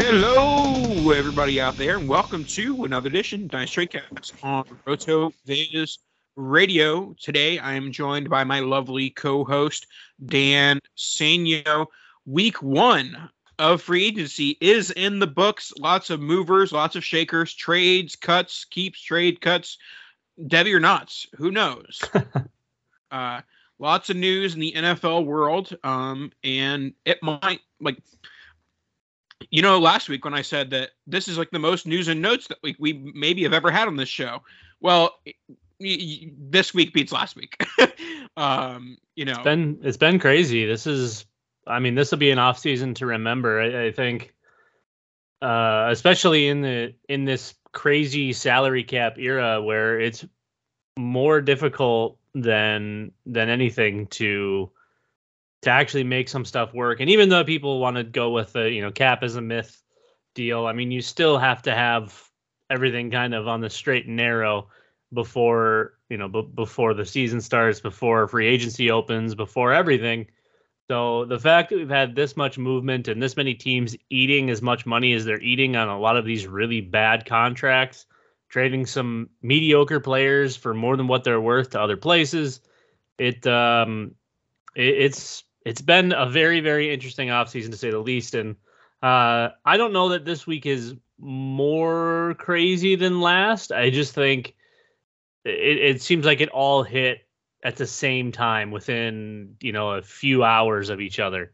Hello, everybody out there, and welcome to another edition of Dynasty Tradecast on Roto Viz Radio. Today, I am joined by my lovely co-host Dan Sanyo. Week one of free agency is in the books. Lots of movers, lots of shakers, trades, cuts, keeps, trade cuts, Debbie or nots. Who knows? uh, lots of news in the NFL world, um, and it might like you know, last week when I said that this is like the most news and notes that we, we maybe have ever had on this show. Well, y- y- this week beats last week. um, you know, It's been it's been crazy. This is I mean, this will be an off season to remember. I, I think uh especially in the in this crazy salary cap era where it's more difficult than than anything to to actually make some stuff work. And even though people want to go with the, you know, cap is a myth deal, I mean, you still have to have everything kind of on the straight and narrow before, you know, b- before the season starts, before free agency opens, before everything. So the fact that we've had this much movement and this many teams eating as much money as they're eating on a lot of these really bad contracts, trading some mediocre players for more than what they're worth to other places, it um it, it's it's been a very very interesting offseason to say the least and uh I don't know that this week is more crazy than last. I just think it, it seems like it all hit at the same time within you know a few hours of each other.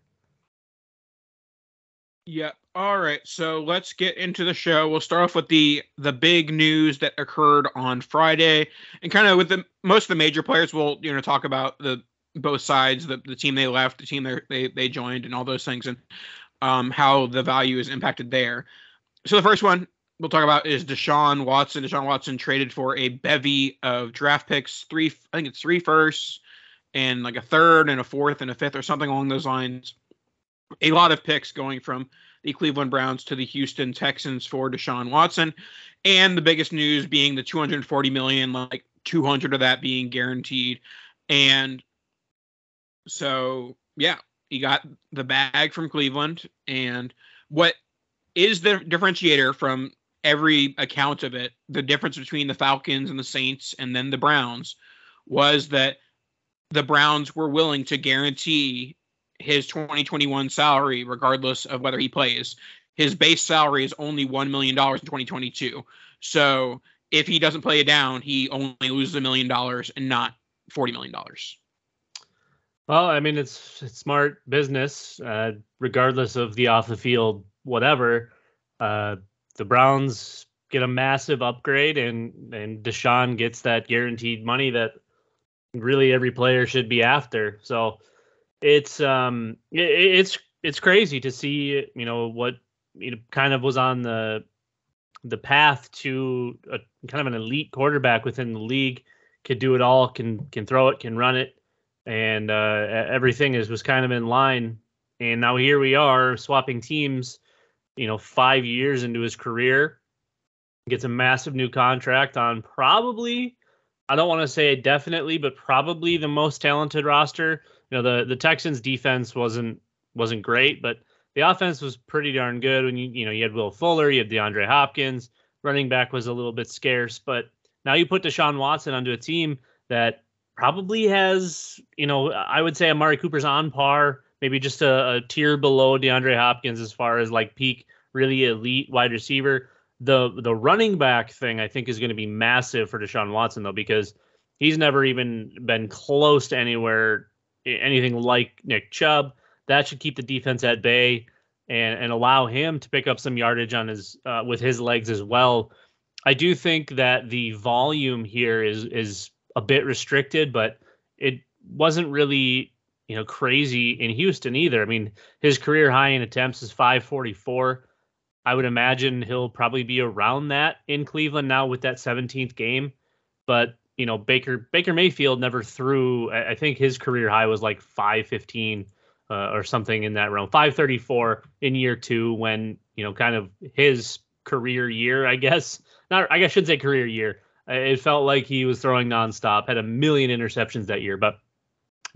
Yeah. All right. So let's get into the show. We'll start off with the the big news that occurred on Friday, and kind of with the most of the major players. We'll you know talk about the both sides, the the team they left, the team they they joined, and all those things, and um how the value is impacted there. So the first one we'll talk about is Deshaun Watson. Deshaun Watson traded for a bevy of draft picks, three I think it's three firsts, and like a third and a fourth and a fifth or something along those lines a lot of picks going from the Cleveland Browns to the Houston Texans for Deshaun Watson, and the biggest news being the 240 million, like 200 of that being guaranteed, and so yeah, he got the bag from Cleveland, and what is the differentiator from every account of it, the difference between the Falcons and the Saints and then the Browns was that the Browns were willing to guarantee his 2021 salary, regardless of whether he plays. His base salary is only $1 million in 2022. So if he doesn't play it down, he only loses a million dollars and not $40 million. Well, I mean, it's it's smart business, uh, regardless of the off the field whatever. Uh, the Browns get a massive upgrade, and and Deshaun gets that guaranteed money that really every player should be after. So it's um it, it's it's crazy to see you know what you know kind of was on the the path to a kind of an elite quarterback within the league. Could do it all. Can can throw it. Can run it. And uh, everything is was kind of in line. And now here we are swapping teams. You know, five years into his career, gets a massive new contract on probably. I don't want to say definitely, but probably the most talented roster. You know, the the Texans defense wasn't wasn't great, but the offense was pretty darn good when you you know you had Will Fuller, you had DeAndre Hopkins, running back was a little bit scarce, but now you put Deshaun Watson onto a team that probably has, you know, I would say Amari Cooper's on par, maybe just a, a tier below DeAndre Hopkins as far as like peak really elite wide receiver. The the running back thing I think is going to be massive for Deshaun Watson though because he's never even been close to anywhere anything like Nick Chubb that should keep the defense at bay and and allow him to pick up some yardage on his uh, with his legs as well. I do think that the volume here is is a bit restricted, but it wasn't really you know crazy in Houston either. I mean, his career high in attempts is 544. I would imagine he'll probably be around that in Cleveland now with that 17th game. But you know, Baker Baker Mayfield never threw. I think his career high was like 515 uh, or something in that realm. 534 in year two when you know kind of his career year, I guess. Not I guess I should say career year. It felt like he was throwing nonstop, had a million interceptions that year. But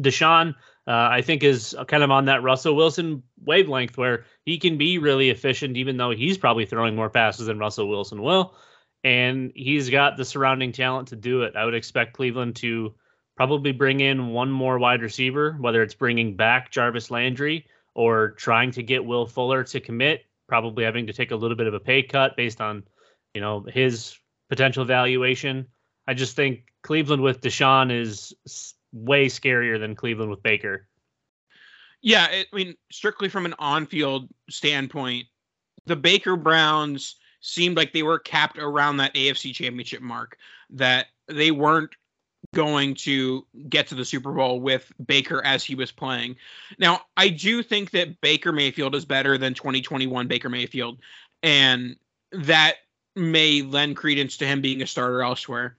Deshaun, uh, I think, is kind of on that Russell Wilson wavelength where he can be really efficient, even though he's probably throwing more passes than Russell Wilson will. And he's got the surrounding talent to do it. I would expect Cleveland to probably bring in one more wide receiver, whether it's bringing back Jarvis Landry or trying to get Will Fuller to commit, probably having to take a little bit of a pay cut based on, you know, his potential valuation. I just think Cleveland with Deshaun is way scarier than Cleveland with Baker. Yeah, I mean, strictly from an on-field standpoint, the Baker Browns seemed like they were capped around that AFC Championship mark. That they weren't going to get to the Super Bowl with Baker as he was playing. Now, I do think that Baker Mayfield is better than 2021 Baker Mayfield, and that may lend credence to him being a starter elsewhere.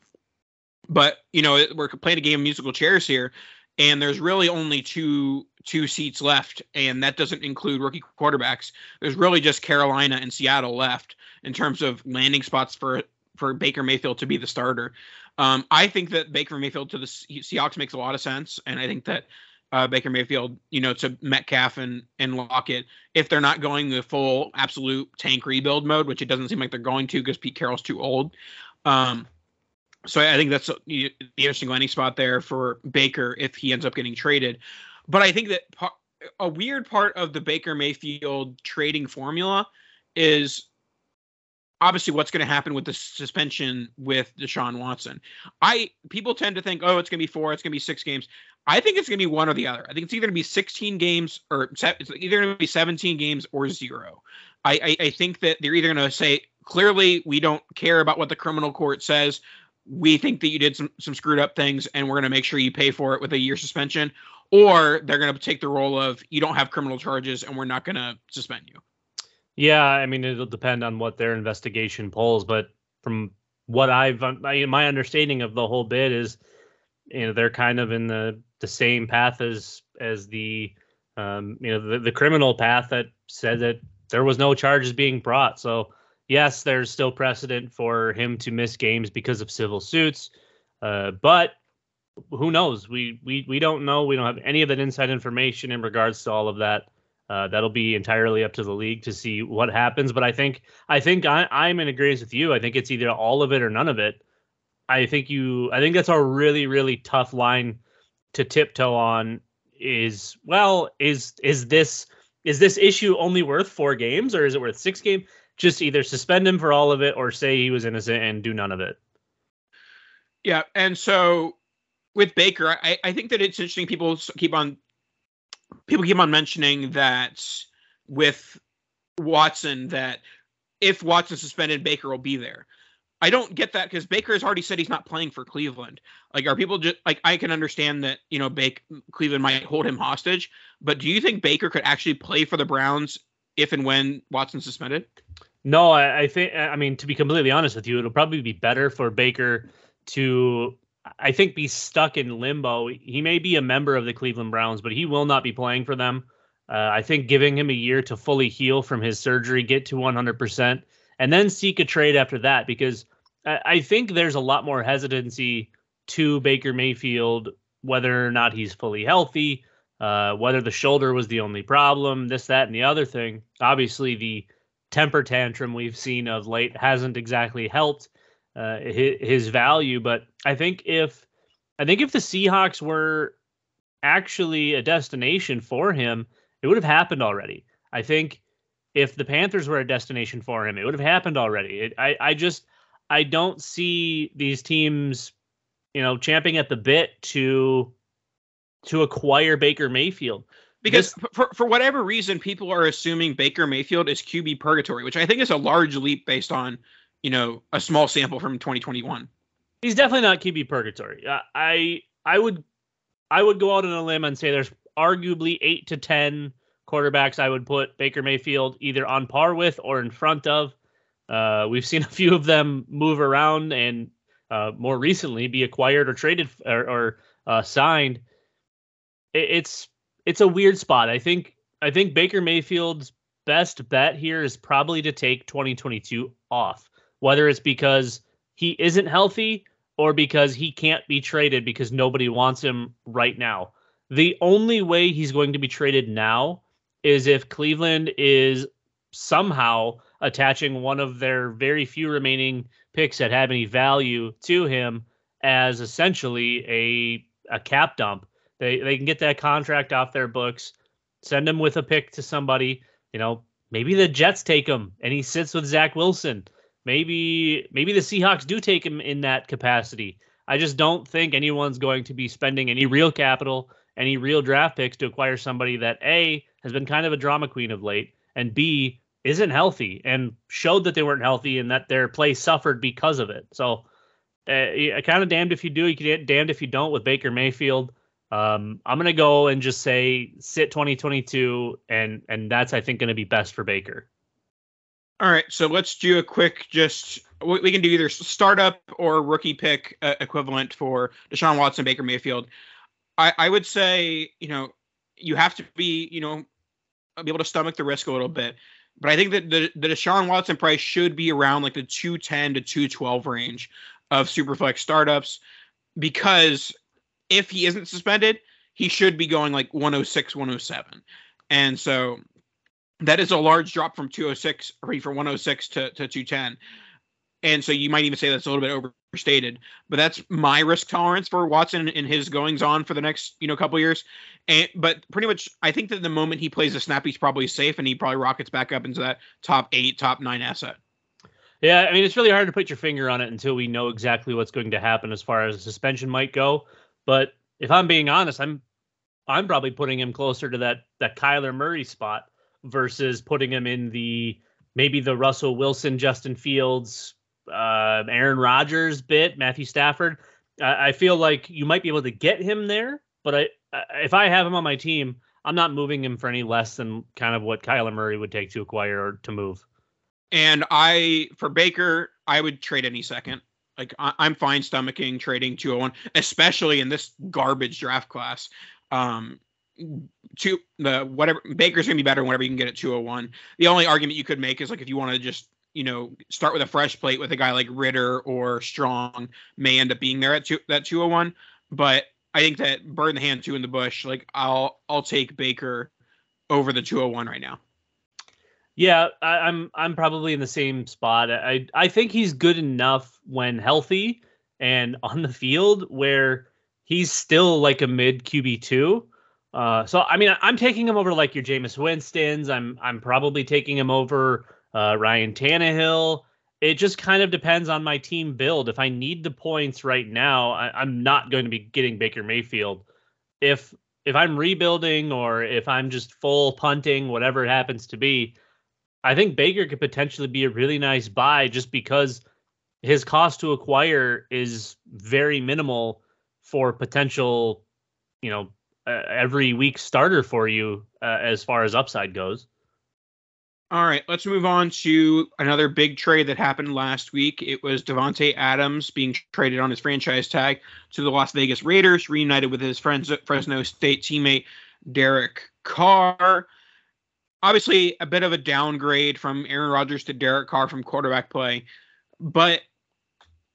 But you know, we're playing a game of musical chairs here, and there's really only two two seats left, and that doesn't include rookie quarterbacks. There's really just Carolina and Seattle left in terms of landing spots for for Baker Mayfield to be the starter. Um, I think that Baker Mayfield to the Seahawks makes a lot of sense, and I think that uh, Baker Mayfield, you know, to Metcalf and and Lockett, if they're not going the full absolute tank rebuild mode, which it doesn't seem like they're going to because Pete Carroll's too old. Um, so I think that's the interesting landing spot there for Baker if he ends up getting traded. But I think that a weird part of the Baker Mayfield trading formula is obviously what's going to happen with the suspension with Deshaun Watson. I people tend to think, oh, it's going to be four, it's going to be six games. I think it's going to be one or the other. I think it's either going to be 16 games or it's either going to be 17 games or zero. I, I, I think that they're either going to say clearly we don't care about what the criminal court says. We think that you did some some screwed up things, and we're going to make sure you pay for it with a year suspension. Or they're going to take the role of you don't have criminal charges, and we're not going to suspend you. Yeah, I mean it'll depend on what their investigation pulls, but from what I've my understanding of the whole bit is, you know, they're kind of in the the same path as as the um, you know the, the criminal path that said that there was no charges being brought. So yes, there's still precedent for him to miss games because of civil suits, uh, but who knows? We we we don't know. We don't have any of that inside information in regards to all of that. Uh, that'll be entirely up to the league to see what happens. But I think I think I, I'm in agreement with you. I think it's either all of it or none of it. I think you. I think that's a really really tough line to tiptoe on. Is well is is this is this issue only worth four games or is it worth six games? Just either suspend him for all of it or say he was innocent and do none of it. Yeah, and so with Baker, I, I think that it's interesting. People keep on people keep on mentioning that with Watson that if Watson suspended, Baker will be there. I don't get that because Baker has already said he's not playing for Cleveland. Like, are people just like I can understand that you know, Bake Cleveland might hold him hostage, but do you think Baker could actually play for the Browns if and when Watson suspended? No, I, I think I mean to be completely honest with you, it'll probably be better for Baker to I think be stuck in limbo. He may be a member of the Cleveland Browns, but he will not be playing for them. Uh, I think giving him a year to fully heal from his surgery, get to 100%, and then seek a trade after that, because I, I think there's a lot more hesitancy to Baker Mayfield, whether or not he's fully healthy, uh, whether the shoulder was the only problem, this, that, and the other thing. Obviously, the temper tantrum we've seen of late hasn't exactly helped uh, his, his value. But I think if I think if the Seahawks were actually a destination for him, it would have happened already. I think if the Panthers were a destination for him, it would have happened already. It, I I just I don't see these teams, you know, champing at the bit to to acquire Baker Mayfield because this, for for whatever reason, people are assuming Baker Mayfield is QB purgatory, which I think is a large leap based on you know a small sample from 2021. He's definitely not QB purgatory. I I would I would go out on a limb and say there's arguably eight to ten quarterbacks I would put Baker Mayfield either on par with or in front of. Uh, we've seen a few of them move around and uh, more recently be acquired or traded or, or uh, signed. It, it's it's a weird spot. I think I think Baker Mayfield's best bet here is probably to take 2022 off, whether it's because he isn't healthy or because he can't be traded because nobody wants him right now. The only way he's going to be traded now is if Cleveland is somehow attaching one of their very few remaining picks that have any value to him as essentially a a cap dump they they can get that contract off their books, send him with a pick to somebody. You know, maybe the Jets take him and he sits with Zach Wilson. Maybe maybe the Seahawks do take him in that capacity. I just don't think anyone's going to be spending any real capital, any real draft picks to acquire somebody that A has been kind of a drama queen of late, and B isn't healthy and showed that they weren't healthy and that their play suffered because of it. So, uh, kind of damned if you do, you get damned if you don't with Baker Mayfield. Um, I'm gonna go and just say sit 2022, and and that's I think gonna be best for Baker. All right, so let's do a quick just we can do either startup or rookie pick uh, equivalent for Deshaun Watson, Baker Mayfield. I, I would say you know you have to be you know be able to stomach the risk a little bit, but I think that the the Deshaun Watson price should be around like the 210 to 212 range of Superflex startups because if he isn't suspended, he should be going like 106, 107. And so that is a large drop from 206 or from 106 to, to 210. And so you might even say that's a little bit overstated, but that's my risk tolerance for Watson and his goings on for the next, you know, couple years. And but pretty much I think that the moment he plays a snap, he's probably safe and he probably rockets back up into that top eight, top nine asset. Yeah, I mean it's really hard to put your finger on it until we know exactly what's going to happen as far as suspension might go. But if I'm being honest, I'm I'm probably putting him closer to that that Kyler Murray spot versus putting him in the maybe the Russell Wilson, Justin Fields, uh, Aaron Rodgers bit, Matthew Stafford. I, I feel like you might be able to get him there, but I if I have him on my team, I'm not moving him for any less than kind of what Kyler Murray would take to acquire or to move. And I for Baker, I would trade any second. Like I, am fine stomaching trading 201, especially in this garbage draft class. Um, two the whatever Baker's gonna be better whenever you can get at 201. The only argument you could make is like if you want to just you know start with a fresh plate with a guy like Ridder or Strong may end up being there at two, that 201. But I think that bird in the hand, two in the bush. Like I'll I'll take Baker over the 201 right now. Yeah, I, I'm I'm probably in the same spot. I I think he's good enough when healthy and on the field where he's still like a mid QB two. Uh, so I mean, I'm taking him over like your Jameis Winston's. I'm I'm probably taking him over uh, Ryan Tannehill. It just kind of depends on my team build. If I need the points right now, I, I'm not going to be getting Baker Mayfield. If if I'm rebuilding or if I'm just full punting, whatever it happens to be, I think Baker could potentially be a really nice buy just because his cost to acquire is very minimal for potential, you know, uh, every week starter for you uh, as far as upside goes. All right, let's move on to another big trade that happened last week. It was Davante Adams being traded on his franchise tag to the Las Vegas Raiders, reunited with his friends Fresno State teammate Derek Carr. Obviously, a bit of a downgrade from Aaron Rodgers to Derek Carr from quarterback play, but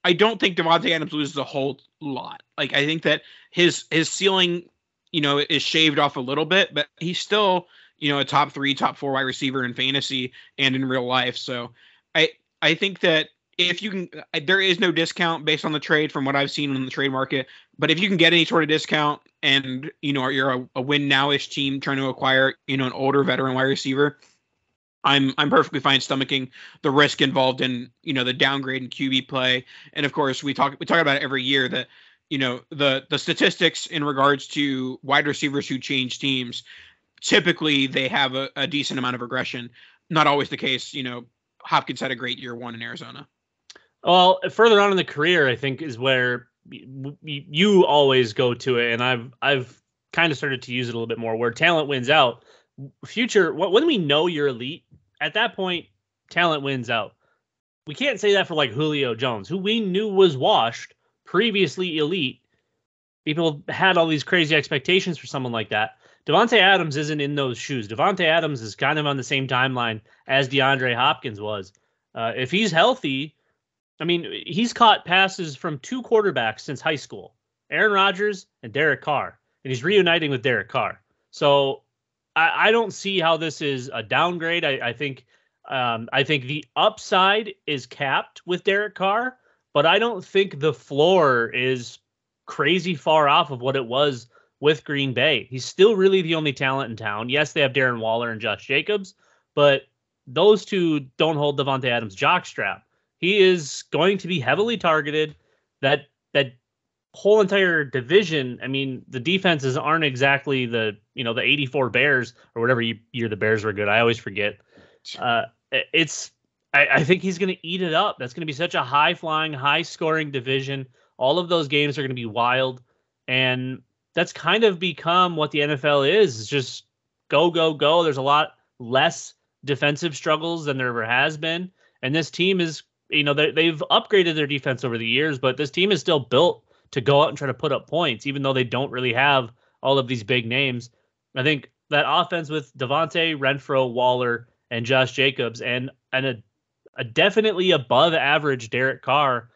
I don't think Davante Adams loses a whole lot. Like I think that his his ceiling, you know, is shaved off a little bit, but he's still you know, a top three, top four wide receiver in fantasy and in real life. So I I think that if you can, there is no discount based on the trade from what I've seen in the trade market. But if you can get any sort of discount, and you know you're a, a win nowish team trying to acquire you know an older veteran wide receiver, I'm I'm perfectly fine stomaching the risk involved in you know the downgrade in QB play. And of course, we talk we talk about it every year that you know the the statistics in regards to wide receivers who change teams typically they have a, a decent amount of regression. Not always the case. You know, Hopkins had a great year one in Arizona. Well, further on in the career, I think is where you always go to it, and I've I've kind of started to use it a little bit more. Where talent wins out. Future, when we know you're elite, at that point, talent wins out. We can't say that for like Julio Jones, who we knew was washed, previously elite. People had all these crazy expectations for someone like that. Davante Adams isn't in those shoes. Davante Adams is kind of on the same timeline as DeAndre Hopkins was. Uh, if he's healthy, I mean, he's caught passes from two quarterbacks since high school, Aaron Rodgers and Derek Carr, and he's reuniting with Derek Carr. So I, I don't see how this is a downgrade. I, I think um, I think the upside is capped with Derek Carr, but I don't think the floor is crazy far off of what it was with Green Bay. He's still really the only talent in town. Yes, they have Darren Waller and Josh Jacobs, but those two don't hold Davante Adams' jockstrap. He is going to be heavily targeted. That that whole entire division. I mean, the defenses aren't exactly the you know the '84 Bears or whatever year the Bears were good. I always forget. Uh, it's I, I think he's going to eat it up. That's going to be such a high flying, high scoring division. All of those games are going to be wild, and that's kind of become what the NFL is. It's just go, go, go. There's a lot less defensive struggles than there ever has been. And this team is, you know, they, have upgraded their defense over the years, but this team is still built to go out and try to put up points, even though they don't really have all of these big names. I think that offense with Davante, Renfrow, Waller, and Josh Jacobs, and and a, a definitely above average Derek Carr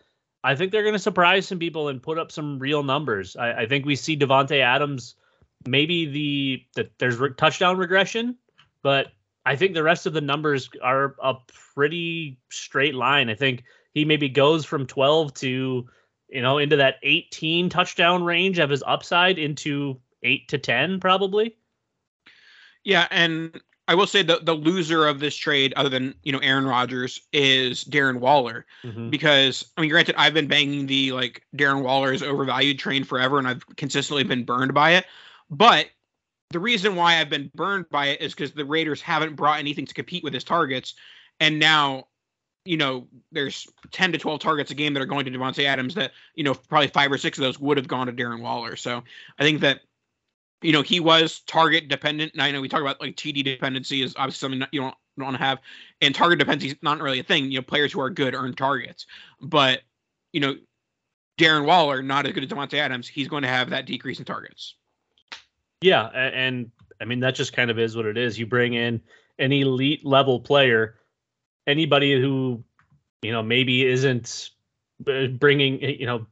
I think they're going to surprise some people and put up some real numbers. I, I think we see Davante Adams, maybe the, the there's re- touchdown regression, but I think the rest of the numbers are a pretty straight line. I think he maybe goes from 12 to you know into that 18 touchdown range of his upside into 8 to 10 probably. Yeah, and I will say the the loser of this trade, other than you know Aaron Rodgers, is Darren Waller, mm-hmm. because I mean, granted, I've been banging the like Darren Waller is overvalued train forever, and I've consistently been burned by it. But the reason why I've been burned by it is because the Raiders haven't brought anything to compete with his targets, and now you know there's 10 to 12 targets a game that are going to Davante Adams that you know probably five or six of those would have gone to Darren Waller. So I think that you know, he was target dependent. And I know we talk about like TD dependency is obviously something that you don't, don't want to have, and target dependency is not really a thing. You know, players who are good earn targets, but you know, Darren Waller not as good as Davante Adams. He's going to have that decrease in targets. Yeah, and I mean that just kind of is what it is. You bring in an elite level player, anybody who you know maybe isn't uh, bringing you know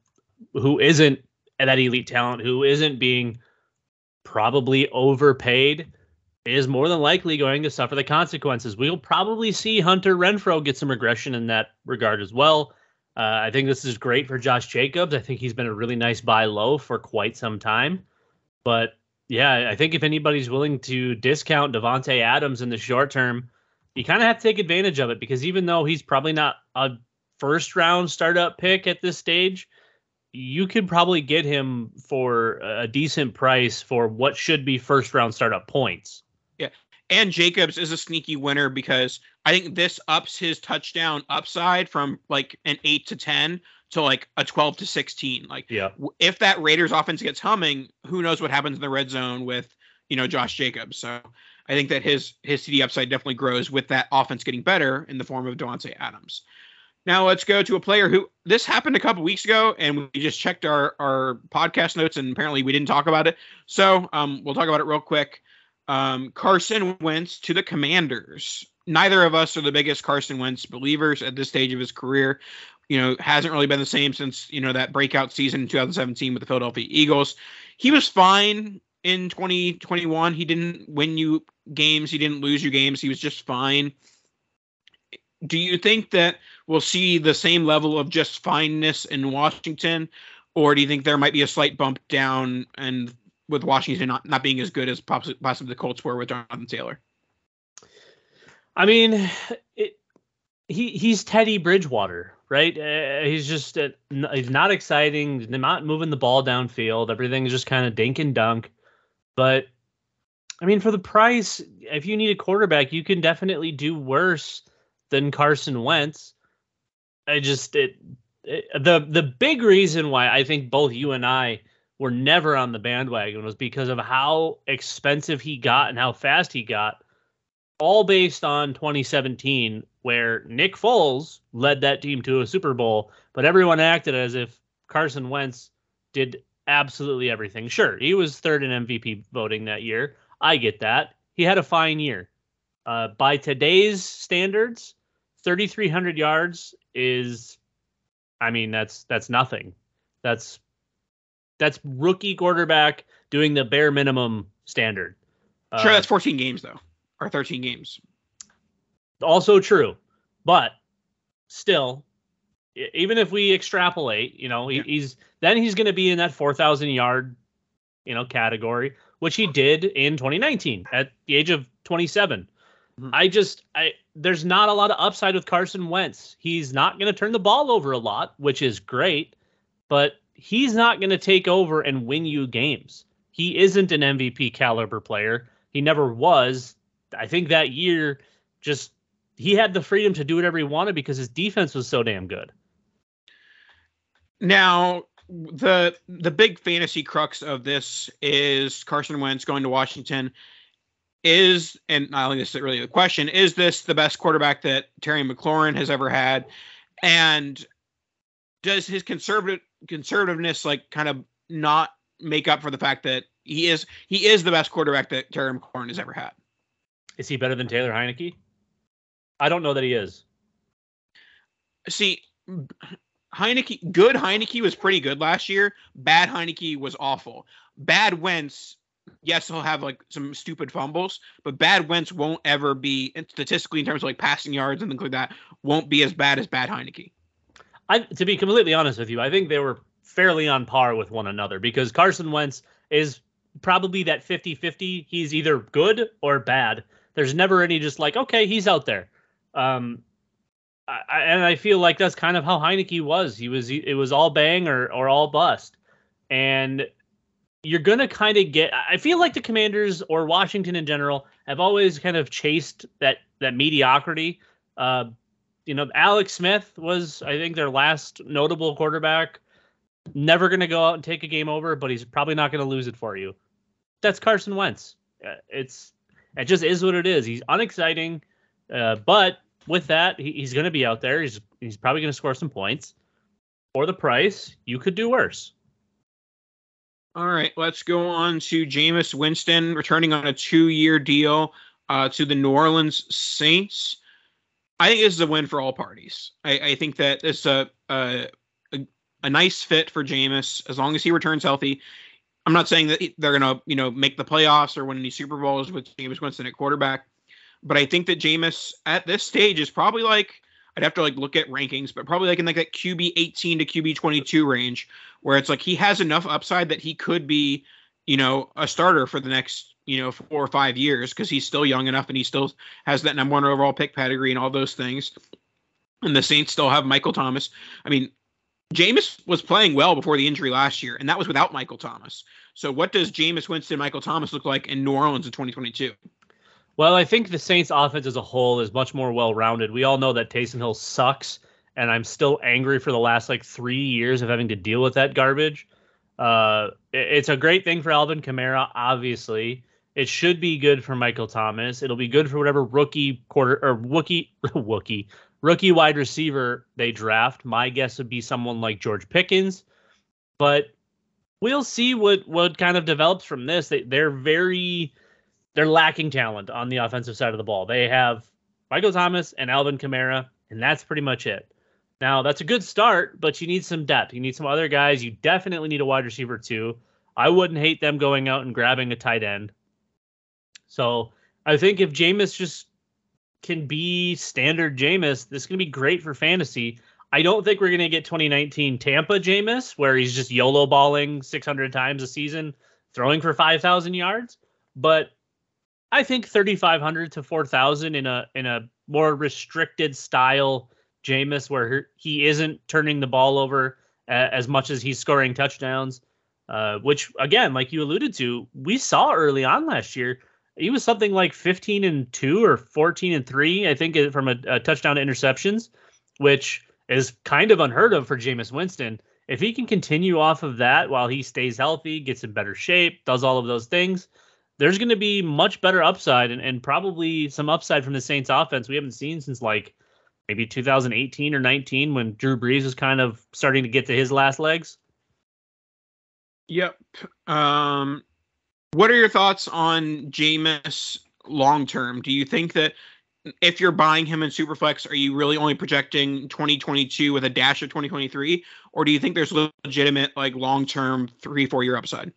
who isn't that elite talent, who isn't being probably overpaid, is more than likely going to suffer the consequences. We'll probably see Hunter Renfrow get some regression in that regard as well. Uh, I think this is great for Josh Jacobs. I think he's been a really nice buy low for quite some time. But yeah, I think if anybody's willing to discount Davante Adams in the short term, you kind of have to take advantage of it because even though he's probably not a first round startup pick at this stage, you could probably get him for a decent price for what should be first round startup points. Yeah. And Jacobs is a sneaky winner because I think this ups his touchdown upside from like an 8 to 10 to like a 12 to 16. Like yeah. if that Raiders offense gets humming, who knows what happens in the red zone with, you know, Josh Jacobs. So I think that his his TD upside definitely grows with that offense getting better in the form of Davante Adams. Now let's go to a player who this happened a couple weeks ago, and we just checked our our podcast notes, and apparently we didn't talk about it. So um, we'll talk about it real quick. Um, Carson Wentz to the Commanders. Neither of us are the biggest Carson Wentz believers at this stage of his career. You know, hasn't really been the same since you know that breakout season in 2017 with the Philadelphia Eagles. He was fine in 2021. He didn't win you games. He didn't lose you games. He was just fine. Do you think that we'll see the same level of just fineness in Washington, or do you think there might be a slight bump down and with Washington not, not being as good as possibly, the Colts were with Jonathan Taylor? I mean, it, he he's Teddy Bridgewater, right? Uh, he's just uh, he's not exciting. Not moving the ball downfield. Everything's just kind of dink and dunk. But I mean, for the price, if you need a quarterback, you can definitely do worse than Carson Wentz. I just it, it the the big reason why I think both you and I were never on the bandwagon was because of how expensive he got and how fast he got all based on 2017, where Nick Foles led that team to a Super Bowl, but everyone acted as if Carson Wentz did absolutely everything. Sure, he was third in MVP voting that year. I get that. He had a fine year. Uh, by today's standards, 3,300 yards is, I mean, that's that's nothing. That's that's rookie quarterback doing the bare minimum standard. Sure, Uh, that's 14 games though, or 13 games. also true but still even if we extrapolate you know Yeah. he's then he's going to be in that 4000 yard you know category which he did in 2019 at the age of 27 Mhm. i just i there's not a lot of upside with carson wentz he's not going to turn the ball over a lot which is great but he's not going to take over and win you games he isn't an mvp caliber player he never was i think that year just he had the freedom to do whatever he wanted because his defense was so damn good. Now, the the big fantasy crux of this is Carson Wentz going to Washington. Is and I think this is really the question: Is this the best quarterback that Terry McLaurin has ever had? And does his conservative conservativeness like kind of not make up for the fact that he is he is the best quarterback that Terry McLaurin has ever had? Is he better than Taylor Heinicke? I don't know that he is. See, Heinicke, good Heinicke was pretty good last year. Bad Heinicke was awful. Bad Wentz, yes, he'll have like some stupid fumbles, but bad Wentz won't ever be statistically in terms of like passing yards and things like that, won't be as bad as bad Heinicke. I to be completely honest with you, I think they were fairly on par with one another because Carson Wentz is probably that 50-50. He's either good or bad. There's never any just like, okay, he's out there. Um I- and I feel like that's kind of how Heinicke was. He was it was all bang or or all bust. And you're gonna kind of get. I feel like the Commanders or Washington in general have always kind of chased that that mediocrity. Uh, you know, Alex Smith was, I think, their last notable quarterback. Never going to go out and take a game over, but he's probably not going to lose it for you. That's Carson Wentz. Uh, It's it just is what it is. He's unexciting, uh, but with that, he, he's going to be out there. He's he's probably going to score some points. For the price, you could do worse. All right, let's go on to Jameis Winston returning on a two-year deal uh, to the New Orleans Saints. I think this is a win for all parties. I, I think that it's a, a a a nice fit for Jameis as long as he returns healthy. I'm not saying that they're gonna you know make the playoffs or win any Super Bowls with Jameis Winston at quarterback, but I think that Jameis at this stage is probably like I'd have to like look at rankings, but probably like in like that QB 18 to QB 22 range, where it's like he has enough upside that he could be, you know, a starter for the next, you know, four or five years because he's still young enough and he still has that number one overall pick pedigree and all those things. And the Saints still have Michael Thomas. I mean, Jameis was playing well before the injury last year, and that was without Michael Thomas. So what does Jameis Winston, Michael Thomas look like in New Orleans in 2022? Well, I think the Saints offense as a whole is much more well rounded. We all know that Taysom Hill sucks, and I'm still angry for the last like three years of having to deal with that garbage. Uh, it's a great thing for Alvin Kamara, obviously. It should be good for Michael Thomas. It'll be good for whatever rookie quarter or rookie rookie rookie wide receiver they draft. My guess would be someone like George Pickens, but we'll see what what kind of develops from this. They they're very they're lacking talent on the offensive side of the ball. They have Michael Thomas and Alvin Kamara, and that's pretty much it. Now that's a good start, but you need some depth. You need some other guys. You definitely need a wide receiver too. I wouldn't hate them going out and grabbing a tight end. So I think if Jameis just can be standard Jameis, this is gonna be great for fantasy. I don't think we're gonna get 2019 Tampa Jameis, where he's just YOLO balling 600 times a season, throwing for 5,000 yards. But I think 3,500 to 4,000 in a in a more restricted style Jameis, where he isn't turning the ball over as much as he's scoring touchdowns. Uh, which again, like you alluded to, we saw early on last year. He was something like 15 and two or 14 and three, I think, uh, from a, a touchdown to interceptions, which is kind of unheard of for Jameis Winston. If he can continue off of that while he stays healthy, gets in better shape, does all of those things, there's going to be much better upside and, and probably some upside from the Saints offense we haven't seen since like maybe 2018 or 19 when Drew Brees was kind of starting to get to his last legs. Yep. Um, what are your thoughts on Jameis long term? Do you think that if you're buying him in Superflex, are you really only projecting 2022 with a dash of 2023, or do you think there's legitimate like long term three four year upside?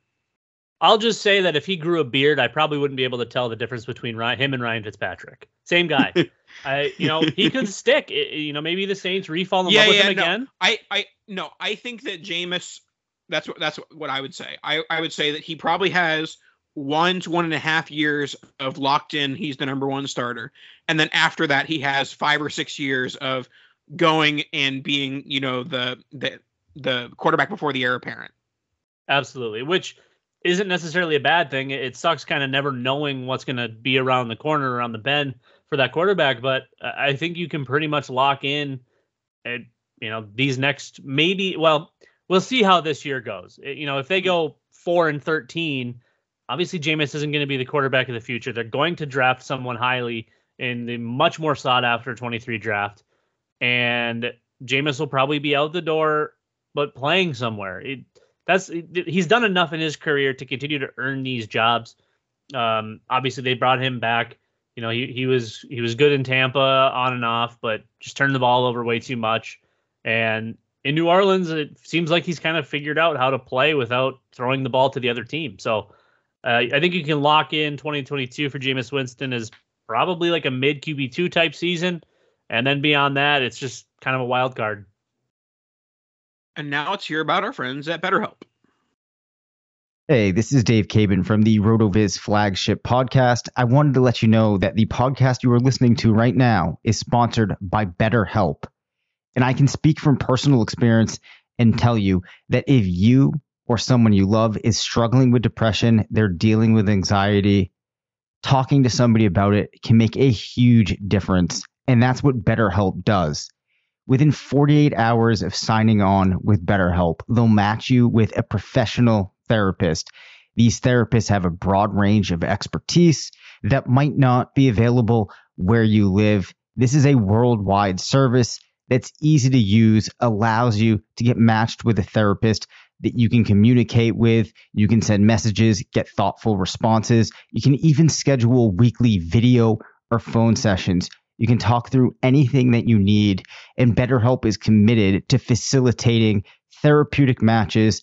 I'll just say that if he grew a beard, I probably wouldn't be able to tell the difference between Ryan, him and Ryan Fitzpatrick. Same guy. I, you know, he could stick. you know, maybe the Saints refall in yeah, love with yeah, him no. again. I, I, no, I think that Jameis. That's what that's what I would say. I, I would say that he probably has one to one and a half years of locked in. He's the number one starter, and then after that, he has five or six years of going and being, you know, the the the quarterback before the heir apparent. Absolutely, which isn't necessarily a bad thing. It sucks kind of never knowing what's going to be around the corner, around the bend for that quarterback. But I think you can pretty much lock in, at, you know, these next maybe. Well, we'll see how this year goes. You know, if they go four and thirteen, obviously Jameis isn't going to be the quarterback of the future. They're going to draft someone highly in the much more sought after 23 draft, and Jameis will probably be out the door, but playing somewhere. It, that's he's done enough in his career to continue to earn these jobs. Um, obviously, they brought him back. You know, he he was he was good in Tampa on and off, but just turned the ball over way too much. And in New Orleans, it seems like he's kind of figured out how to play without throwing the ball to the other team. So uh, I think you can lock in 2022 for Jameis Winston as probably like a mid QB two type season, and then beyond that, it's just kind of a wild card. And now let's hear about our friends at BetterHelp. Hey, this is Dave Caban from the RotoViz flagship podcast. I wanted to let you know that the podcast you are listening to right now is sponsored by BetterHelp. And I can speak from personal experience and tell you that if you or someone you love is struggling with depression, they're dealing with anxiety, talking to somebody about it can make a huge difference. And that's what BetterHelp does. Within 48 hours of signing on with BetterHelp, they'll match you with a professional therapist. These therapists have a broad range of expertise that might not be available where you live. This is a worldwide service that's easy to use, allows you to get matched with a therapist that you can communicate with. You can send messages, get thoughtful responses. You can even schedule weekly video or phone sessions. You can talk through anything that you need. And BetterHelp is committed to facilitating therapeutic matches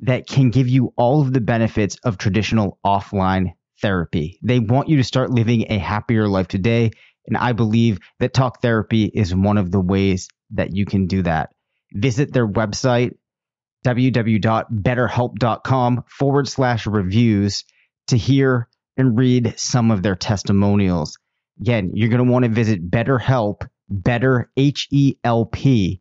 that can give you all of the benefits of traditional offline therapy. They want you to start living a happier life today. And I believe that talk therapy is one of the ways that you can do that. Visit their website, www.betterhelp.com forward slash reviews to hear and read some of their testimonials. Again, you're going to want to visit BetterHelp, Better H E L P,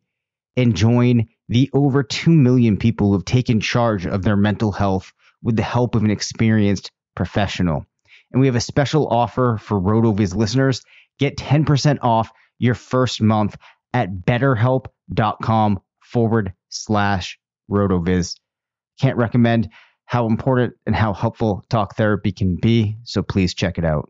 and join the over 2 million people who have taken charge of their mental health with the help of an experienced professional. And we have a special offer for RotoViz listeners. Get 10% off your first month at betterhelp.com forward slash RotoViz. Can't recommend how important and how helpful talk therapy can be. So please check it out.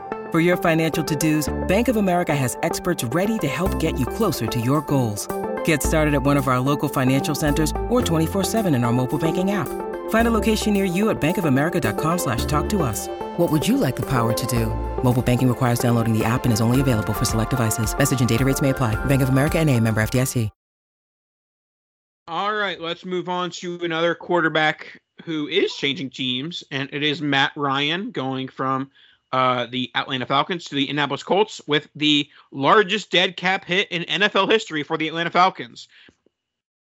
For your financial to-dos, Bank of America has experts ready to help get you closer to your goals. Get started at one of our local financial centers or 24-7 in our mobile banking app. Find a location near you at bankofamerica.com slash talk to us. What would you like the power to do? Mobile banking requires downloading the app and is only available for select devices. Message and data rates may apply. Bank of America and a member FDIC. All right, let's move on to another quarterback who is changing teams, and it is Matt Ryan going from uh, the Atlanta Falcons to the Indianapolis Colts with the largest dead cap hit in NFL history for the Atlanta Falcons.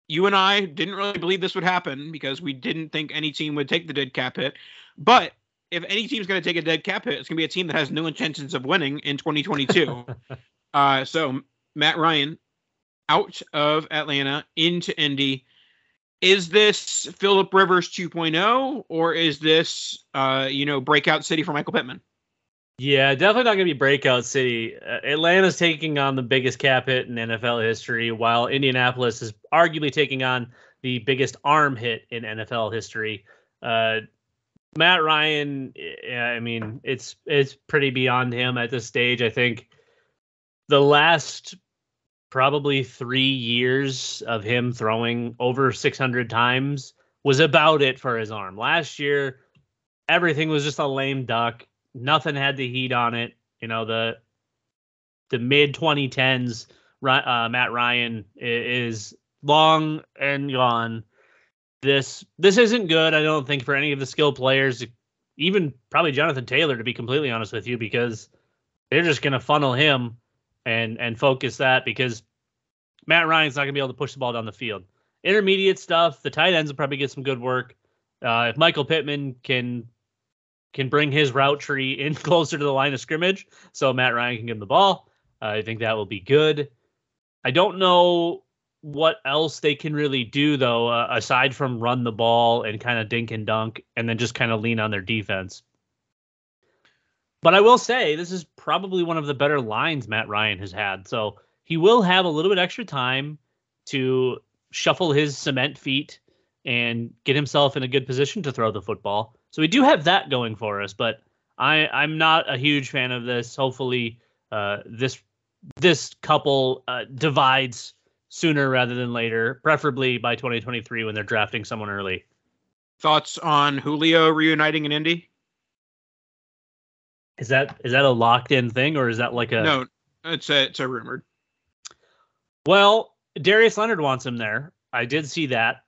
You and I didn't really believe this would happen because we didn't think any team would take the dead cap hit. But if any team's going to take a dead cap hit, it's going to be a team that has no intentions of winning in 2022. uh, so Matt Ryan out of Atlanta into Indy. Is this Philip Rivers 2.0 or is this, uh, you know, breakout city for Michael Pittman? Yeah, definitely not going to be breakout city. Uh, Atlanta's taking on the biggest cap hit in NFL history, while Indianapolis is arguably taking on the biggest arm hit in NFL history. Uh, Matt Ryan, I mean, it's it's pretty beyond him at this stage. I think the last probably three years of him throwing over 600 times was about it for his arm. Last year, everything was just a lame duck. Nothing had the heat on it. You know, the the mid 2010s, uh, Matt Ryan is long and gone. This this isn't good. I don't think for any of the skilled players, even probably Jonathan Taylor, to be completely honest with you, because they're just going to funnel him and and focus that because Matt Ryan's not going to be able to push the ball down the field. Intermediate stuff, the tight ends will probably get some good work. Uh, if Michael Pittman can can bring his route tree in closer to the line of scrimmage, so Matt Ryan can give him the ball, uh, I think that will be good. I don't know what else they can really do though, uh, aside from run the ball and kind of dink and dunk, and then just kind of lean on their defense. But I will say this is probably one of the better lines Matt Ryan has had. So he will have a little bit extra time to shuffle his cement feet and get himself in a good position to throw the football. So we do have that going for us, but I I'm not a huge fan of this. Hopefully, uh, this this couple uh, divides sooner rather than later, preferably by 2023 when they're drafting someone early. Thoughts on Julio reuniting in Indy? Is that is that a locked in thing or is that like a No, it's a it's a rumored. Well, Darius Leonard wants him there. I did see that.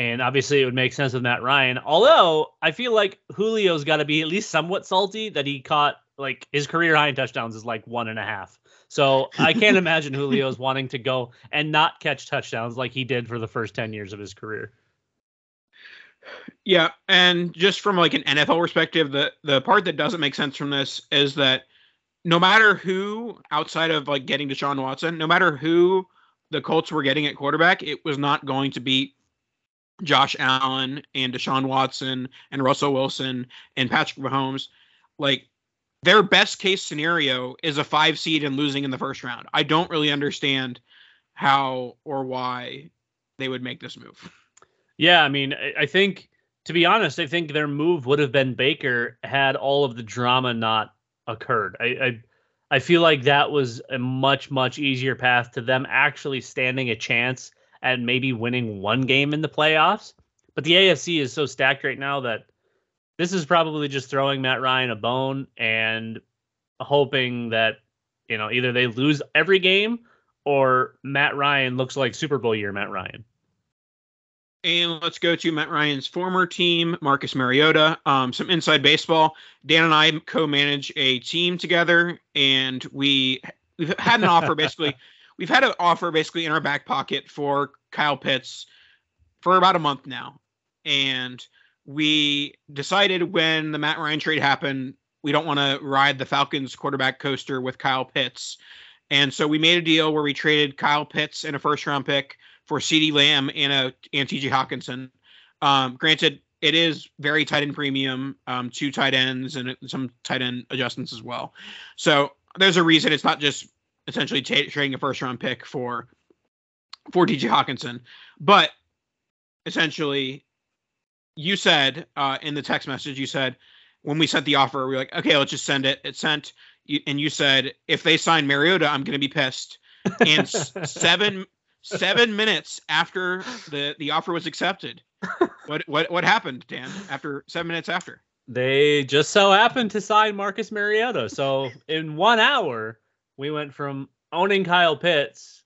And obviously, it would make sense with Matt Ryan. Although, I feel like Julio's got to be at least somewhat salty that he caught, like, his career high in touchdowns is like one and a half. So I can't imagine Julio's wanting to go and not catch touchdowns like he did for the first 10 years of his career. Yeah, and just from like an NFL perspective, the the part that doesn't make sense from this is that no matter who outside of like getting Deshaun Watson, no matter who the Colts were getting at quarterback, it was not going to be Josh Allen and Deshaun Watson and Russell Wilson and Patrick Mahomes. Like their best case scenario is a five seed and losing in the first round. I don't really understand how or why they would make this move. Yeah, I mean, I, think to be honest, I think their move would have been Baker had all of the drama not occurred. I, I I feel like that was a much much easier path to them actually standing a chance at maybe winning one game in the playoffs. But the AFC is so stacked right now that this is probably just throwing Matt Ryan a bone and hoping that you know either they lose every game or Matt Ryan looks like Super Bowl year Matt Ryan. And let's go to Matt Ryan's former team, Marcus Mariota. Um, some inside baseball. Dan and I co-manage a team together, and we we've had an offer basically. We've had an offer basically in our back pocket for Kyle Pitts for about a month now, and we decided when the Matt Ryan trade happened, we don't want to ride the Falcons quarterback coaster with Kyle Pitts, and so we made a deal where we traded Kyle Pitts and a first round pick for CeeDee Lamb and a and TJ Hockenson. Um, granted, it is very tight end premium, um, two tight ends and some tight end adjustments as well. So there's a reason it's not just essentially t- trading a first round pick for for TJ Hockenson, but essentially, you said uh, in the text message, you said when we sent the offer, we were like, okay, let's just send it. It sent, and you said if they sign Mariota, I'm going to be pissed. And seven seven minutes after the the offer was accepted. What what what happened, Dan? After seven minutes after, they just so happened to sign Marcus Mariota. So in one hour, we went from owning Kyle Pitts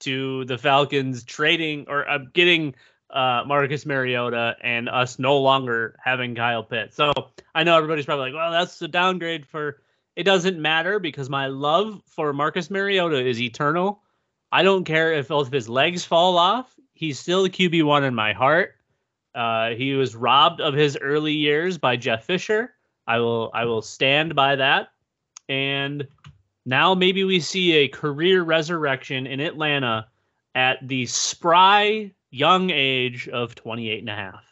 to the Falcons trading or uh, getting uh, Marcus Mariota and us no longer having Kyle Pitts. So I know everybody's probably like, well, that's a downgrade for. It doesn't matter because my love for Marcus Mariota is eternal I don't care if both of his legs fall off. He's still the QB one in my heart. Uh, he was robbed of his early years by Jeff Fisher. I will I will stand by that. And now maybe we see a career resurrection in Atlanta at the spry young age of 28 and a half.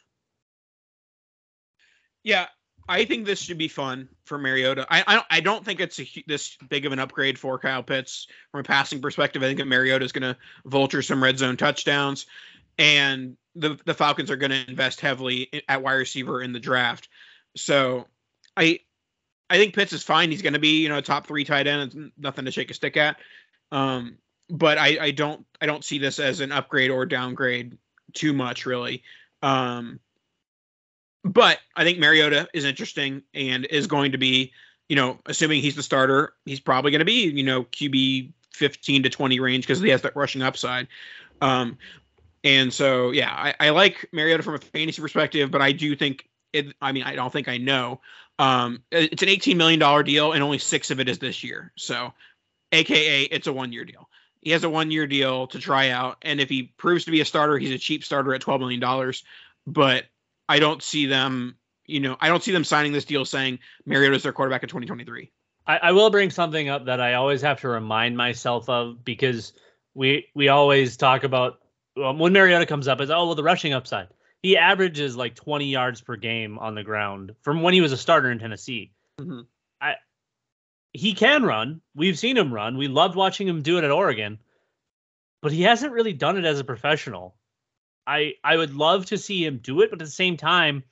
Yeah, I think this should be fun for Mariota. I I don't, I don't think it's a, this big of an upgrade for Kyle Pitts from a passing perspective. I think that Mariota is going to vulture some red zone touchdowns, and the the Falcons are going to invest heavily at wide receiver in the draft. So I I think Pitts is fine. He's going to be you know a top three tight end. It's nothing to shake a stick at. Um, but I I don't I don't see this as an upgrade or downgrade too much really. Um, but I think Mariota is interesting and is going to be, you know, assuming he's the starter, he's probably going to be, you know, QB 15 to 20 range because he has that rushing upside. Um, and so, yeah, I, I like Mariota from a fantasy perspective, but I do think it, I mean, I don't think I know. Um, it's an $18 million deal and only six of it is this year. So, AKA, it's a one year deal. He has a one year deal to try out. And if he proves to be a starter, he's a cheap starter at $12 million. But I don't see them, you know, I don't see them signing this deal saying Mariota is their quarterback in 2023. I, I will bring something up that I always have to remind myself of because we we always talk about um, when Mariota comes up is oh well the rushing upside. He averages like 20 yards per game on the ground from when he was a starter in Tennessee. Mm-hmm. I he can run. We've seen him run. We loved watching him do it at Oregon, but he hasn't really done it as a professional. I I would love to see him do it, but at the same time,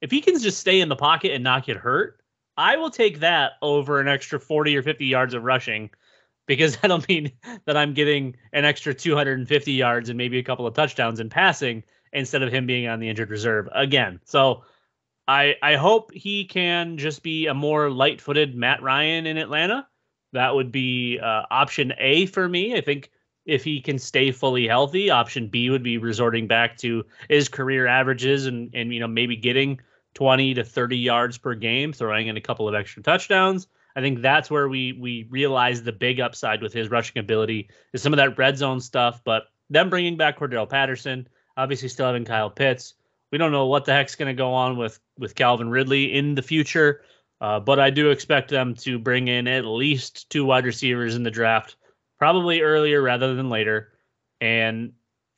if he can just stay in the pocket and not get hurt, I will take that over an extra 40 or 50 yards of rushing because that'll mean that I'm getting an extra 250 yards and maybe a couple of touchdowns in passing instead of him being on the injured reserve again. So I I hope he can just be a more light-footed Matt Ryan in Atlanta. That would be uh, option A for me. I think if he can stay fully healthy. Option B would be resorting back to his career averages and and you know maybe getting 20 to 30 yards per game, throwing in a couple of extra touchdowns. I think that's where we we realize the big upside with his rushing ability is some of that red zone stuff. But them bringing back Cordarrelle Patterson, obviously still having Kyle Pitts. We don't know what the heck's going to go on with with Calvin Ridley in the future, uh, but I do expect them to bring in at least two wide receivers in the draft probably earlier rather than later. And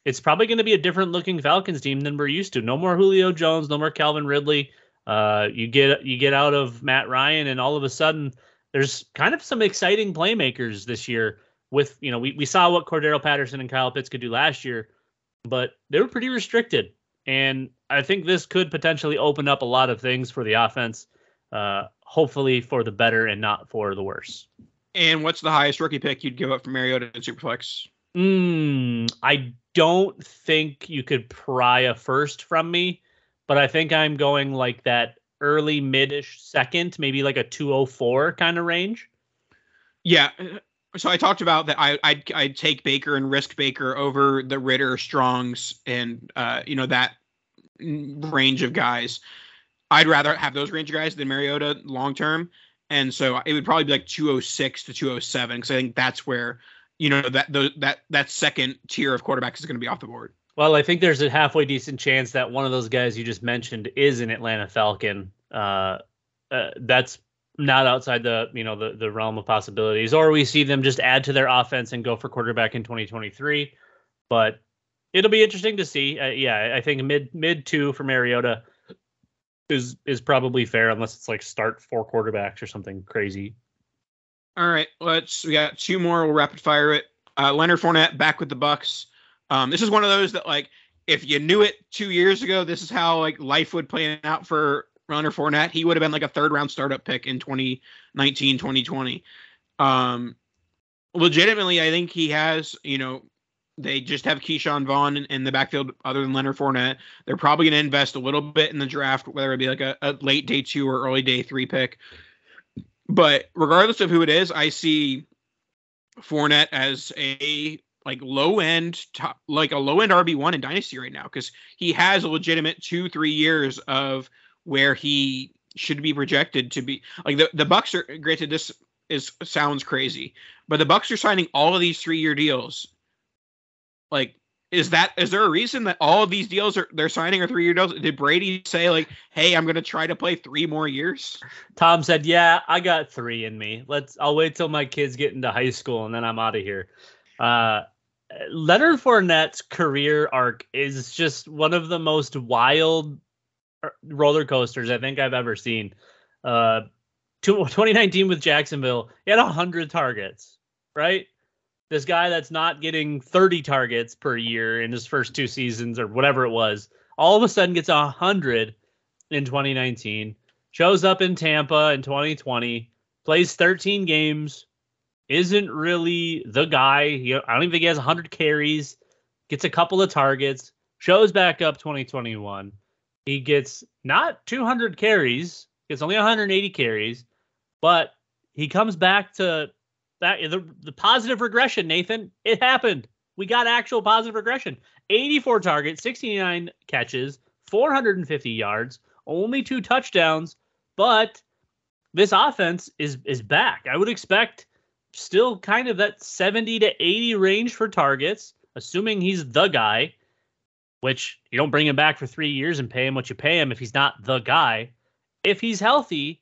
it's probably going to be a different looking Falcons team than we're used to. No more Julio Jones, no more Calvin Ridley. Uh, you get you get out of Matt Ryan, and all of a sudden, there's kind of some exciting playmakers this year with you know we, we saw what Cordarrelle Patterson and Kyle Pitts could do last year, but they were pretty restricted. And I think this could potentially open up a lot of things for the offense, uh, hopefully for the better and not for the worse. And what's the highest rookie pick you'd give up for Mariota and Superflex? Mm, I don't think you could pry a first from me, but I think I'm going like that early midish second, maybe like a 204 kind of range. Yeah. So I talked about that. I I'd, I'd take Baker and risk Baker over the Ridder Strongs, and uh, you know that range of guys. I'd rather have those range of guys than Mariota long term, and so it would probably be like 206 to 207 because I think that's where you know that the, that that second tier of quarterbacks is going to be off the board. Well, I think there's a halfway decent chance that one of those guys you just mentioned is an Atlanta Falcon. Uh, uh, that's not outside the you know the the realm of possibilities or we see them just add to their offense and go for quarterback in 2023 but it'll be interesting to see. Uh, yeah i think mid mid two for mariota is is probably fair unless it's like start four quarterbacks or something crazy. All right let's we got two more. We'll rapid fire it. Uh, leonard Fournette back with the bucks um, this is one of those that like if you knew it two years ago this is how like life would play out for Leonard Fournette, he would have been like a third round startup pick in 2019, 2020. Um, legitimately, I think he has, you know, they just have Ke'Shawn Vaughn in, in the backfield other than Leonard Fournette. They're probably going to invest a little bit in the draft, whether it be like a, a late day two or early day three pick. But regardless of who it is, I see Fournette as a like low end top, like a low end RB one in dynasty right now because he has a legitimate two three years of where he should be projected to be like the, the bucks are granted this is sounds crazy but the bucks are signing all of these three year deals. Like is that is there a reason that all of these deals are they're signing are three year deals? Did brady say like hey i'm gonna try to play three more years? Tom said yeah i got three in me. Let's i'll wait till my kids get into high school and then i'm out of here. Uh leonard Fournette's career arc is just one of the most wild roller coasters I think I've ever seen. Uh, 2019 with Jacksonville, he had 100 targets, right? This guy that's not getting 30 targets per year in his first two seasons or whatever it was, all of a sudden gets 100 in 2019, shows up in Tampa in 2020, plays 13 games, isn't really the guy. He, I don't even think he has 100 carries, gets a couple of targets, shows back up 2021 he gets not 200 carries, gets only 180 carries, but he comes back to that the, the positive regression, Nathan. It happened. We got actual positive regression. 84 targets, 69 catches, 450 yards, only two touchdowns, but this offense is is back. I would expect still kind of that 70 to 80 range for targets, assuming he's the guy which you don't bring him back for three years and pay him what you pay him if he's not the guy. If he's healthy,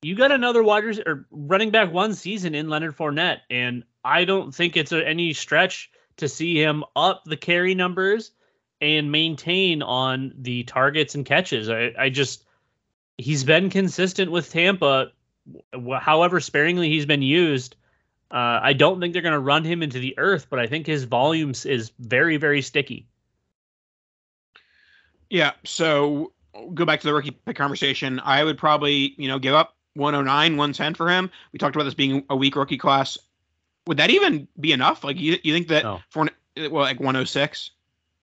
you got another wide or running back one season in Leonard Fournette, and I don't think it's any stretch to see him up the carry numbers and maintain on the targets and catches. I, I just he's been consistent with Tampa, however sparingly he's been used. Uh, I don't think they're going to run him into the earth, but I think his volumes is very, very sticky. Yeah. So go back to the rookie pick conversation. I would probably, you know, give up 109, 110 for him. We talked about this being a weak rookie class. Would that even be enough? Like, you, you think that no. for well, like 106?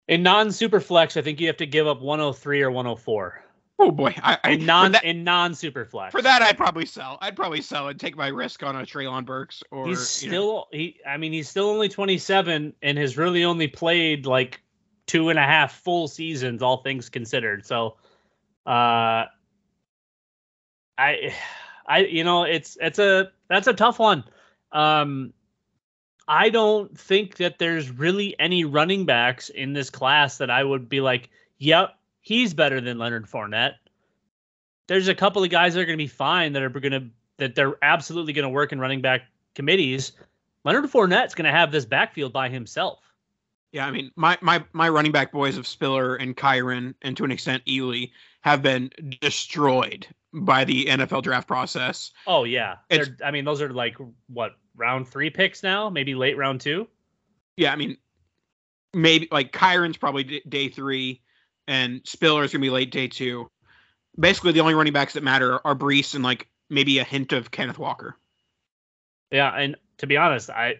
In non super flex, I think you have to give up 103 or 104. Oh boy, I, I in non that, in non super flex. For that, I'd probably sell. I'd probably sell and take my risk on a Treylon Burks. Or he's still know. he. I mean, he's still only 27 and has really only played like two and a half full seasons, all things considered. So, uh, I, I, you know, it's it's a that's a tough one. Um, I don't think that there's really any running backs in this class that I would be like, yep, he's better than Leonard Fournette. There's a couple of guys that are going to be fine that are going to that they're absolutely going to work in running back committees. Leonard Fournette's going to have this backfield by himself. Yeah, I mean, my my my running back boys of Spiller and Kyren, and to an extent Ely, have been destroyed by the NFL draft process. Oh yeah, I mean those are like what round three picks now, maybe late round two. Yeah, I mean, maybe like Kyren's probably d- day three, and Spiller's gonna be late day two. Basically, the only running backs that matter are Breece and like maybe a hint of Kenneth Walker. Yeah, and to be honest, I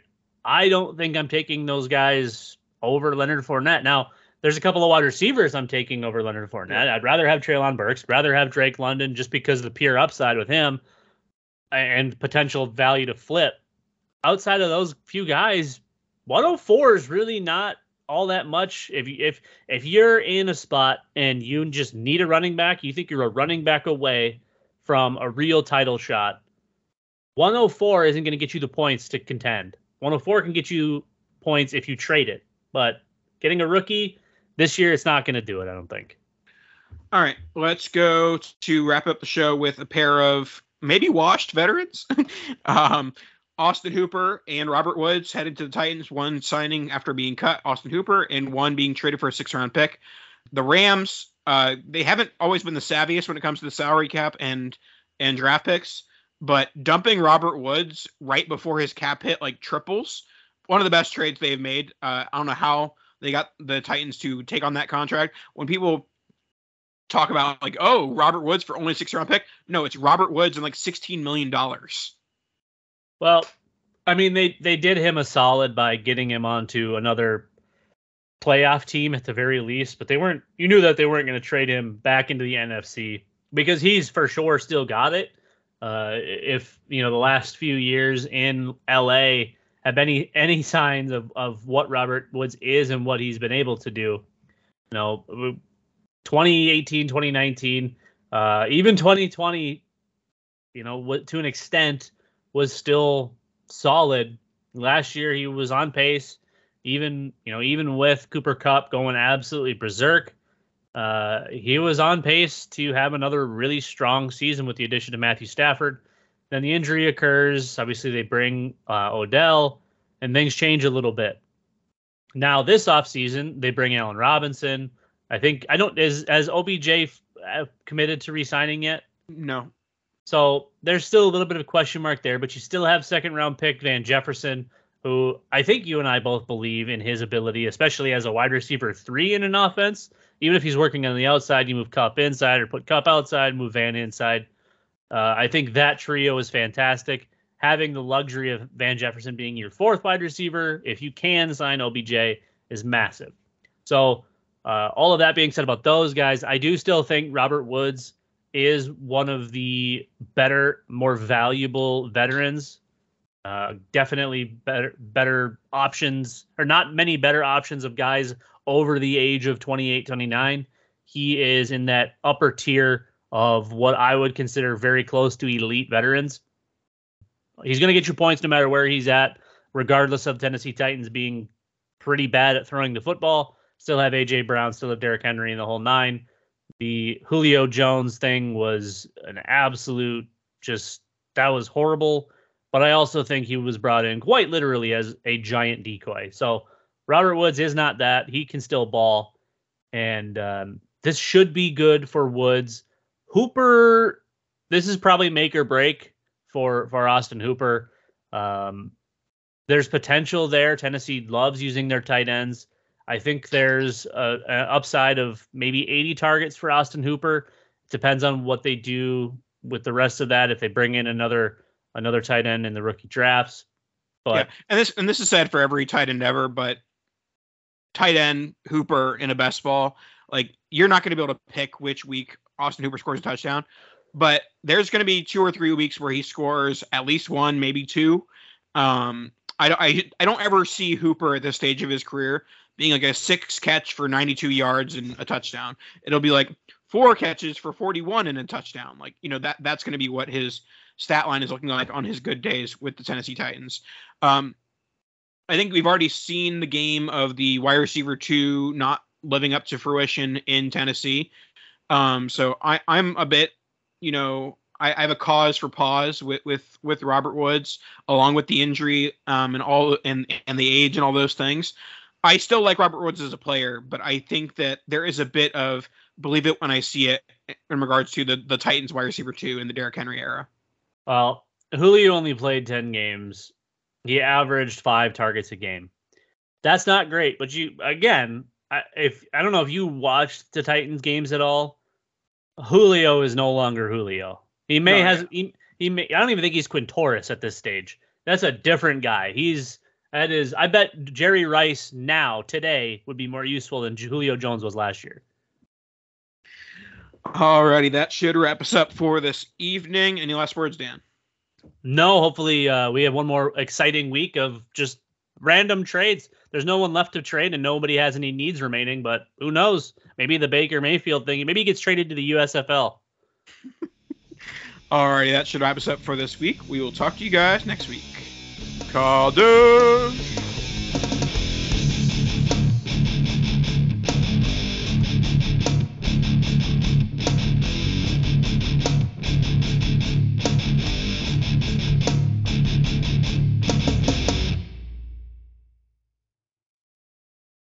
I don't think I'm taking those guys over Leonard Fournette. Now, there's a couple of wide receivers I'm taking over Leonard Fournette. I'd rather have Treylon Burks, rather have Drake London just because of the pure upside with him and potential value to flip. Outside of those few guys, 104 is really not all that much. If you, if if you're in a spot and you just need a running back, you think you're a running back away from a real title shot. 104 isn't going to get you the points to contend. 104 can get you points if you trade it, but getting a rookie this year, it's not going to do it. I don't think. All right, let's go to wrap up the show with a pair of maybe washed veterans. um, Austin Hooper and Robert Woods headed to the Titans, one signing after being cut, Austin Hooper, and one being traded for a six round pick. The Rams, uh, they haven't always been the savviest when it comes to the salary cap and and draft picks, but dumping Robert Woods right before his cap hit like triples, one of the best trades they've made. Uh, I don't know how they got the Titans to take on that contract. When people talk about like, oh, Robert Woods for only six round pick, no, it's Robert Woods and like sixteen million dollars. Well, I mean, they they did him a solid by getting him onto another playoff team at the very least, but they weren't. You knew that they weren't going to trade him back into the NFC because he's for sure still got it. Uh, if you know the last few years in LA have any any signs of of what Robert Woods is and what he's been able to do, you know, 2018, 2019, uh, even 2020, you know, to an extent was still solid. Last year he was on pace, even you know, even with Cooper Kupp going absolutely berserk. Uh, he was on pace to have another really strong season with the addition of Matthew Stafford. Then the injury occurs. Obviously, they bring uh, Odell, and things change a little bit. Now, this offseason, they bring Allen Robinson. I think I don't is as OBJ uh, committed to resigning yet. No. So there's still a little bit of a question mark there, but you still have second round pick Van Jefferson, who I think you and I both believe in his ability, especially as a wide receiver three in an offense. Even if he's working on the outside, you move Kupp inside or put Kupp outside, move Van inside. Uh, I think that trio is fantastic. Having the luxury of Van Jefferson being your fourth wide receiver, if you can sign OBJ, is massive. So uh, all of that being said about those guys, I do still think Robert Woods is one of the better, more valuable veterans. Uh, definitely better, better options, or not many better options of guys over the age of 28, 29. He is in that upper tier of what I would consider very close to elite veterans. He's going to get you points no matter where he's at, regardless of Tennessee Titans being pretty bad at throwing the football still have AJ Brown, still have Derrick Henry in the whole nine. The Julio Jones thing was an absolute just that was horrible. But I also think he was brought in quite literally as a giant decoy. So Robert Woods is not that. He can still ball. And um, this should be good for Woods. Hooper, this is probably make or break for for Austin Hooper. Um, there's potential there. Tennessee loves using their tight ends. I think there's an upside of maybe 80 targets for Austin Hooper. Depends on what they do with the rest of that. If they bring in another another tight end in the rookie drafts, but yeah, and this and this is said for every tight end ever, but tight end Hooper in a best ball, like you're not going to be able to pick which week Austin Hooper scores a touchdown, but there's going to be two or three weeks where he scores at least one, maybe two. Um, I, I, I don't ever see Hooper at this stage of his career being like a six catch for 92 yards and a touchdown. It'll be like four catches for 41 and a touchdown. Like, you know, that that's going to be what his stat line is looking like on his good days with the Tennessee Titans. Um, I think we've already seen the game of the wide receiver two not living up to fruition in Tennessee. Um, so I, I'm a bit, you know, I, I, have a cause for pause with with with Robert Woods, along with the injury um, and all and and the age and all those things. I still like Robert Woods as a player, but I think that there is a bit of believe it when I see it in regards to the the Titans wide receiver two in the Derrick Henry era. Well, Julio only played ten games. He averaged five targets a game. That's not great, but you again, I, if I don't know if you watched the Titans games at all, Julio is no longer Julio. He may No, has yeah. he, he may I don't even think he's Quintorris at this stage. That's a different guy. He's that is I bet Jerry Rice now today would be more useful than Julio Jones was last year. Alrighty, that should wrap us up for this evening. Any last words, Dan? No, hopefully uh, we have one more exciting week of just random trades. There's no one left to trade and nobody has any needs remaining, but who knows? Maybe the Baker Mayfield thing, maybe he gets traded to the USFL. Alrighty, that should wrap us up for this week. We will talk to you guys next week. Kadosh!